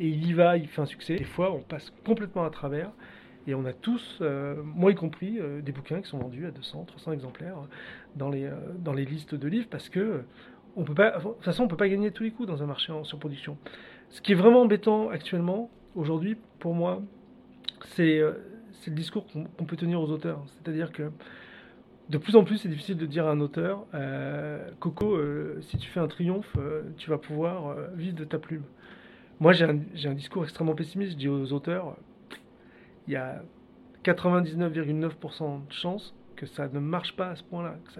et il y va, il fait un succès. Des fois, on passe complètement à travers et on a tous, euh, moi y compris, euh, des bouquins qui sont vendus à 200, 300 exemplaires dans les, euh, dans les listes de livres parce que de toute façon, on peut pas gagner tous les coups dans un marché en surproduction. Ce qui est vraiment embêtant actuellement, aujourd'hui, pour moi, c'est euh, le discours qu'on peut tenir aux auteurs. C'est-à-dire que de plus en plus, c'est difficile de dire à un auteur euh, Coco, euh, si tu fais un triomphe, tu vas pouvoir vivre de ta plume. Moi, j'ai un, discours extrêmement pessimiste. Je dis aux auteurs il y a 99,9% de chances que ça ne marche pas à ce point-là, que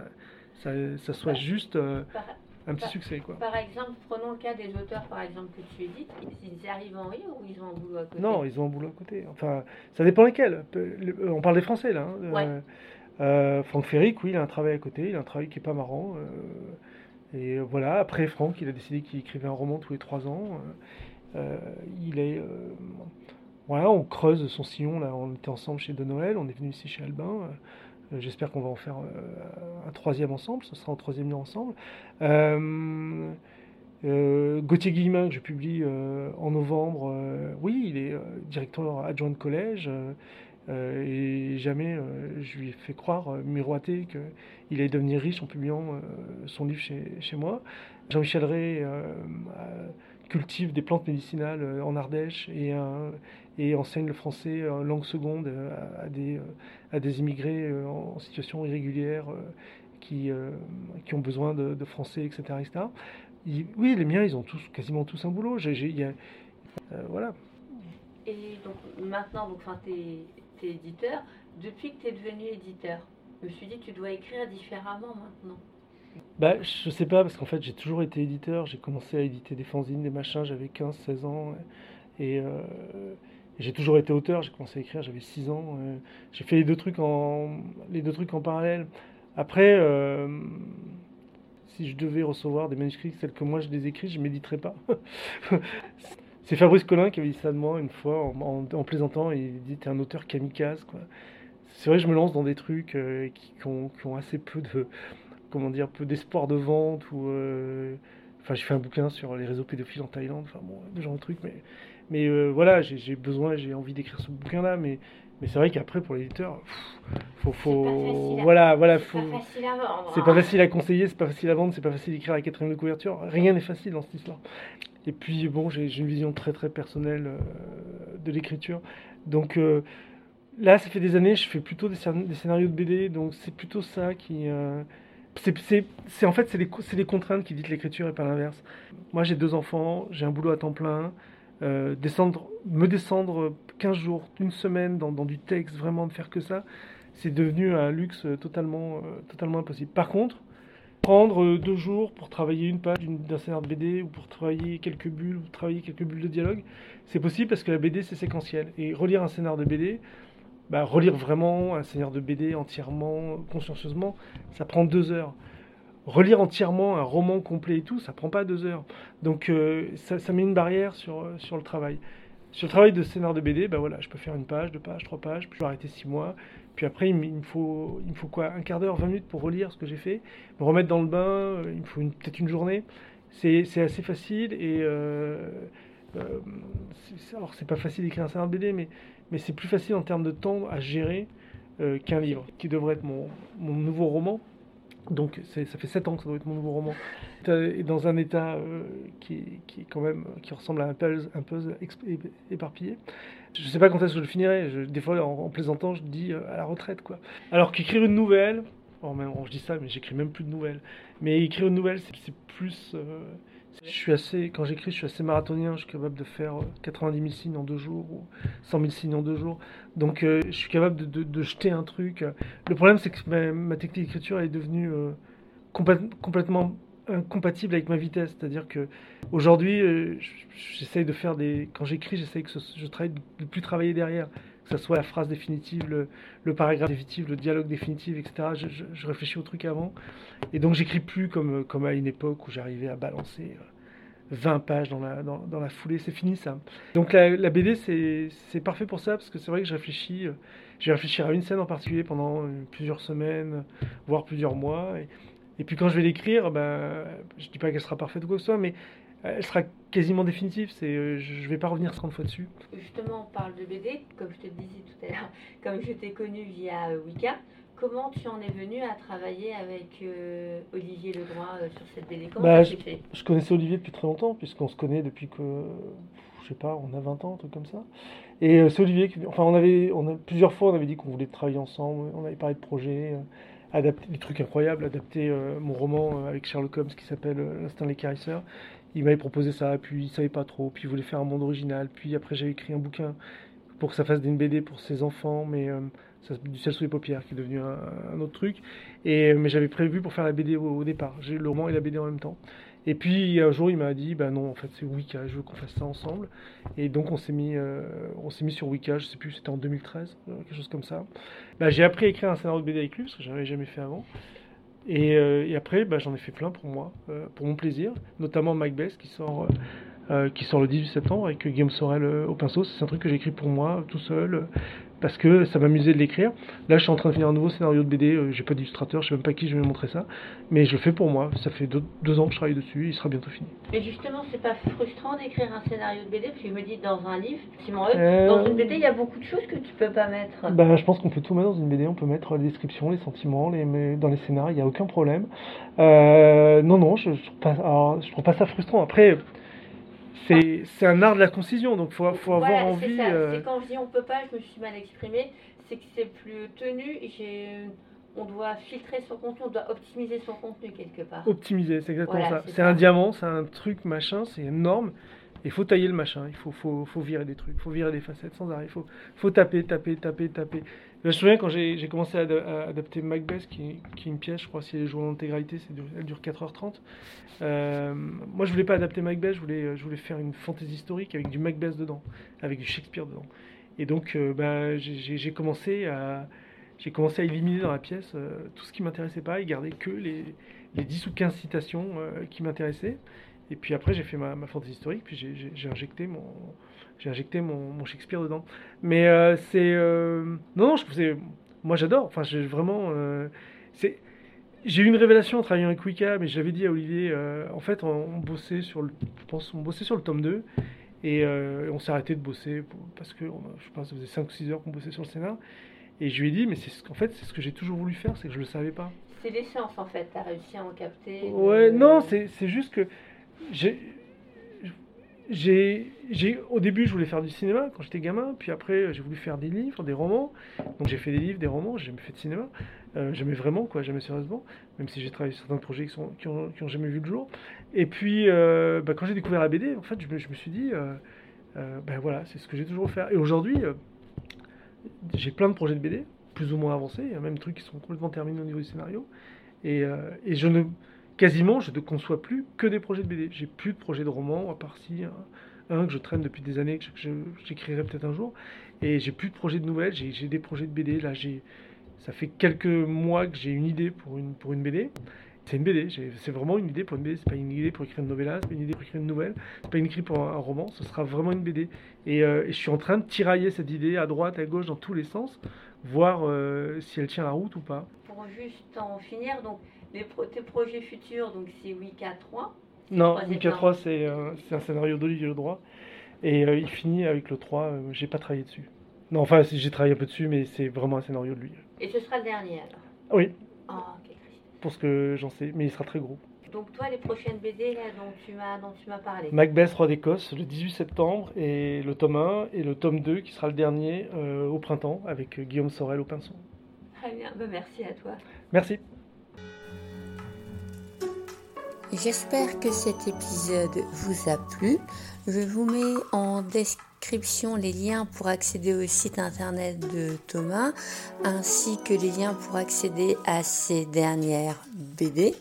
ça, ça, soit juste un petit succès. Quoi. Par exemple, prenons le cas des auteurs par exemple que tu édites, ils arrivent en rire ou ils ont un boulot à côté? Non, ils ont un boulot à côté. Enfin, ça dépend lesquels. Euh, on parle des Français là. Hein. Euh, euh, Franck Ferric, oui, il a un travail à côté, il a un travail qui est pas marrant. et voilà, après Franck, il a décidé qu'il écrivait un roman tous les trois ans. il est. voilà, on creuse son sillon là. On était ensemble chez De Noël, on est venu ici chez Albin. Euh, j'espère qu'on va en faire euh, un troisième ensemble, ce sera un troisième ensemble. Euh, Gauthier Guillemin, que je publie en novembre, oui, il est directeur adjoint de collège. et jamais je lui ai fait croire, miroiter, qu'il allait devenir riche en publiant son livre chez, chez moi. Jean-Michel Ray cultive des plantes médicinales en Ardèche et, et enseigne le français en langue seconde à des à des immigrés euh, en situation irrégulière euh, qui, euh, qui ont besoin de, français, etc. etc. oui, les miens, ils ont tous, quasiment tous un boulot. voilà. Et donc maintenant, donc, tu es, es, éditeur. Depuis que tu es devenu éditeur, je me suis dit, tu dois écrire différemment maintenant. Bah, je sais pas, parce qu'en fait, j'ai toujours été éditeur. J'ai commencé à éditer des fanzines, des machins, j'avais 15, 16 ans. Et, j'ai toujours été auteur, j'ai commencé à écrire, j'avais 6 ans. Euh, j'ai fait les deux, trucs en, les deux trucs en parallèle. Après, euh, si je devais recevoir des manuscrits tels que moi je les écris, je ne méditerais pas. C'est Fabrice Collin qui avait dit ça de moi une fois en, plaisantant. Il dit T'es un auteur kamikaze. C'est vrai, je me lance dans des trucs euh, qui, ont, assez peu de. Comment dire Peu d'espoir de vente. ou Enfin, j'ai fait un bouquin sur les réseaux pédophiles en Thaïlande. Enfin, bon, genre de trucs. Mais mais euh, voilà, j'ai besoin, j'ai envie d'écrire ce bouquin-là, mais, mais c'est vrai qu'après, pour l'éditeur, faut, faut, voilà, voilà, faut. C'est pas facile à vendre. C'est pas hein. facile à conseiller, c'est pas facile à vendre, c'est pas facile d'écrire la quatrième de couverture. Rien n'est facile dans cette histoire. Et puis bon, j'ai une vision très très personnelle euh, de l'écriture, donc euh, là, ça fait des années, je fais plutôt des, scénarios de BD, donc c'est plutôt ça qui. Euh, c'est en fait, c'est les, contraintes qui dictent l'écriture et pas l'inverse. Moi, j'ai deux enfants, j'ai un boulot à temps plein. Euh, me descendre 15 jours, une semaine dans, du texte, vraiment de faire que ça, c'est devenu un luxe totalement, totalement impossible. Par contre, prendre deux jours pour travailler une page d'un scénario de BD ou pour travailler quelques bulles travailler quelques bulles de dialogue, c'est possible parce que la BD c'est séquentiel. Et relire un scénario de BD, bah, relire vraiment un scénario de BD entièrement, consciencieusement, ça prend deux heures. Relire entièrement un roman complet et tout, ça prend pas deux heures. Donc euh, ça, met une barrière sur, euh, sur le travail. Sur le travail de scénario de BD, bah voilà, je peux faire une page, deux pages, trois pages, puis je peux arrêter six mois. Puis après, il me faut, il me faut quoi Un quart d'heure, vingt minutes pour relire ce que j'ai fait, me remettre dans le bain, euh, il me faut peut-être une journée. C'est assez facile et euh, alors c'est pas facile d'écrire un scénario de BD, mais, mais c'est plus facile en termes de temps à gérer euh, qu'un livre, qui devrait être mon, mon nouveau roman. Donc ça fait 7 ans que ça doit être mon nouveau roman. Et dans un état euh, qui, qui, quand même qui ressemble à un puzzle, éparpillé. Je sais pas quand est-ce que je le finirai. Des fois, en, plaisantant, je dis à la retraite. quoi. Alors qu'écrire une nouvelle, oh, je dis ça, mais j'écris même plus de nouvelles. Mais écrire une nouvelle, c'est plus je suis assez, quand j'écris, je suis assez marathonien. Je suis capable de faire 90 euh, 000 signes en deux jours ou 100 000 signes en deux jours. Donc, euh, je suis capable de, jeter un truc. Le problème, c'est que ma, technique d'écriture est devenue euh, complètement incompatible avec ma vitesse. C'est-à-dire que aujourd'hui, j'essaye de faire des. Quand j'écris, j'essaye que de plus travailler derrière que ce soit la phrase définitive, le, paragraphe définitif, le dialogue définitif, etc. Je, réfléchis au truc avant. Et donc j'écris plus comme, comme à une époque où j'arrivais à balancer 20 euh, pages dans la, dans, la foulée. C'est fini ça. Donc la, BD, c'est parfait pour ça, parce que c'est vrai que je réfléchis. Euh, je vais réfléchir à une scène en particulier pendant euh, plusieurs semaines, voire plusieurs mois. Et, puis quand je vais l'écrire, ben, je dis pas qu'elle sera parfaite ou quoi que ce soit, mais elle sera quasiment définitive. C'est, euh, je ne vais pas revenir 30 fois dessus. Justement, on parle de BD, comme je te disais tout à l'heure, comme je t'ai connu via euh, Wicca. Comment tu en es venu à travailler avec euh, Olivier Ledroit sur cette BD Comment bah, je, fait? je connaissais Olivier depuis très longtemps, puisqu'on se connaît depuis que, je sais pas, on a 20 ans, un truc comme ça. Et c'est Olivier qui, enfin, on avait, on a, plusieurs fois, on avait dit qu'on voulait travailler ensemble, on avait parlé de projets adapter des trucs incroyables, adapter mon roman avec Sherlock Holmes qui s'appelle L'instinct des carisseurs il m'avait proposé ça, puis il savait pas trop, puis il voulait faire un monde original, puis après j'ai écrit un bouquin pour que ça fasse une BD pour ses enfants, mais euh, du ciel sous les paupières, qui est devenu un, autre truc. Et, euh, mais j'avais prévu pour faire la BD au, départ. J'ai le roman et la BD en même temps. Et puis un jour, il m'a dit, bah non, en fait, c'est Wicca, je veux qu'on fasse ça ensemble. Et donc on s'est mis, euh, on s'est mis sur Wicca, je sais plus, c'était en 2013, quelque chose comme ça. Bah, j'ai appris à écrire un scénario de BD avec lui, parce que j'avais jamais fait avant. Euh, et, après, bah, j'en ai fait plein pour moi, euh, pour mon plaisir, notamment Macbeth qui sort, euh, qui sort le 18 septembre avec Guillaume Sorel au pinceau. C'est un truc que j'écris pour moi, tout seul, parce que ça m'amusait de l'écrire. Là, je suis en train de finir un nouveau scénario de BD. j'ai pas d'illustrateur, je sais même pas qui je vais montrer ça, mais je le fais pour moi. Ça fait deux, ans que je travaille dessus, il sera bientôt fini. Et justement, c'est pas frustrant d'écrire un scénario de BD parce que je me dis dans un livre, dans une BD, il y a beaucoup de choses que tu peux pas mettre. Bah, je pense qu'on peut tout mettre dans une BD. On peut mettre les descriptions, les sentiments, les, mais dans les scénarios, il n'y a aucun problème. non, non, je, je, je trouve pas ça frustrant. Après c'est un art de la concision, donc faut, faut avoir envie. Euh, c'est quand je dis on peut pas, je me suis mal exprimé, c'est que c'est plus tenu et on doit filtrer son contenu, on doit optimiser son contenu quelque part. Optimiser, c'est exactement ça. C'est un diamant, c'est un truc machin, c'est énorme. Il faut tailler le machin, il faut, faut, faut, virer des trucs, il faut virer des facettes sans arrêt, il faut, faut taper, taper, taper, taper. Je me souviens quand j'ai commencé à, adapter Macbeth, qui, est une pièce, je crois, si elle est jouée en intégralité, elle dure 4h30. Euh, moi, je voulais pas adapter Macbeth, je voulais, faire une fantaisie historique avec du Macbeth dedans, avec du Shakespeare dedans. Et donc, euh, bah, j'ai commencé à éliminer dans la pièce euh, tout ce qui m'intéressait pas et garder que les, les 10 ou 15 citations qui m'intéressaient. Et puis après, j'ai fait ma fantaisie historique, puis j'ai injecté mon j'ai injecté mon, mon, Shakespeare dedans. Mais euh, c'est euh, non, non, je c'est moi j'adore. Enfin, j'ai vraiment euh, c'est j'ai eu une révélation en travaillant avec Wicca, mais j'avais dit à Olivier, en fait, on, bossait sur le, je pense, on bossait sur le tome 2, et on s'est arrêté de bosser parce que, je pense, ça faisait 5 ou 6 heures qu'on bossait sur le scénar. Et je lui ai dit, mais c'est ce qu'en fait, c'est ce que j'ai toujours voulu faire, c'est que je le savais pas. C'est l'essence en fait, tu as réussi à en capter. Ouais, non, c'est juste que j'ai, j'ai, au début, je voulais faire du cinéma quand j'étais gamin, puis après, j'ai voulu faire des livres, des romans. Donc j'ai fait des livres, des romans, j'ai jamais fait de cinéma. Euh, j'aimais vraiment, quoi, jamais sérieusement, même si j'ai travaillé sur certains projets qui, sont, qui, ont, jamais vu le jour. Et puis, euh, bah, quand j'ai découvert la BD, en fait, je me, suis dit, euh, euh, ben voilà, c'est ce que j'ai toujours fait. Et aujourd'hui, j'ai plein de projets de BD, plus ou moins avancés. Il y a même des trucs qui sont complètement terminés au niveau du scénario. Et, et je ne, quasiment, je ne conçois plus que des projets de BD. J'ai plus de projets de romans, à part si un, un que je traîne depuis des années, que j'écrirai peut-être un jour. Et j'ai plus de projets de nouvelles, j'ai des projets de BD. Là, ça fait quelques mois que j'ai une idée pour une, BD. C'est une BD, c'est vraiment une idée pour une BD, c'est pas une idée pour écrire une novella, c'est pas une idée pour écrire une nouvelle, c'est pas une idée pour un, roman, ce sera vraiment une BD. Et, euh, et je suis en train de tirailler cette idée à droite, à gauche, dans tous les sens, voir euh, si elle tient la route ou pas. Pour juste en finir, donc les pro- tes projets futurs, donc c'est Wicca 3. Non, Wicca plan. 3, c'est euh, c'est un scénario d'Olivier Ledroit. Et euh, il finit avec le 3, euh, j'ai pas travaillé dessus. Non, enfin, j'ai travaillé un peu dessus, mais c'est vraiment un scénario de lui. Et ce sera le dernier alors? Oui, Ah, pour ce que j'en sais, mais il sera très gros. Donc toi, les prochaines BD là, dont tu m'as parlé? Macbeth, Roi d'Écosse, le 18 septembre, et le tome 1 et le tome 2 qui sera le dernier euh, au printemps avec Guillaume Sorel au pinceau. Très bien, ben, merci à toi. Merci. J'espère que cet épisode vous a plu. Je vous mets en description les liens pour accéder au site internet de Thomas, ainsi que les liens pour accéder à ses dernières BD.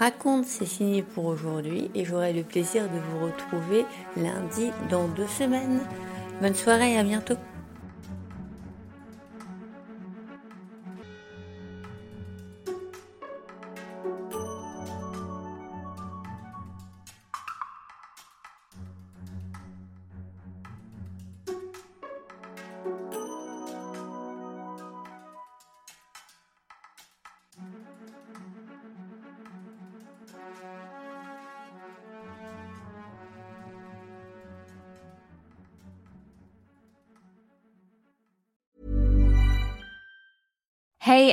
Raconte, c'est fini pour aujourd'hui et j'aurai le plaisir de vous retrouver lundi dans deux semaines. Bonne soirée et à bientôt.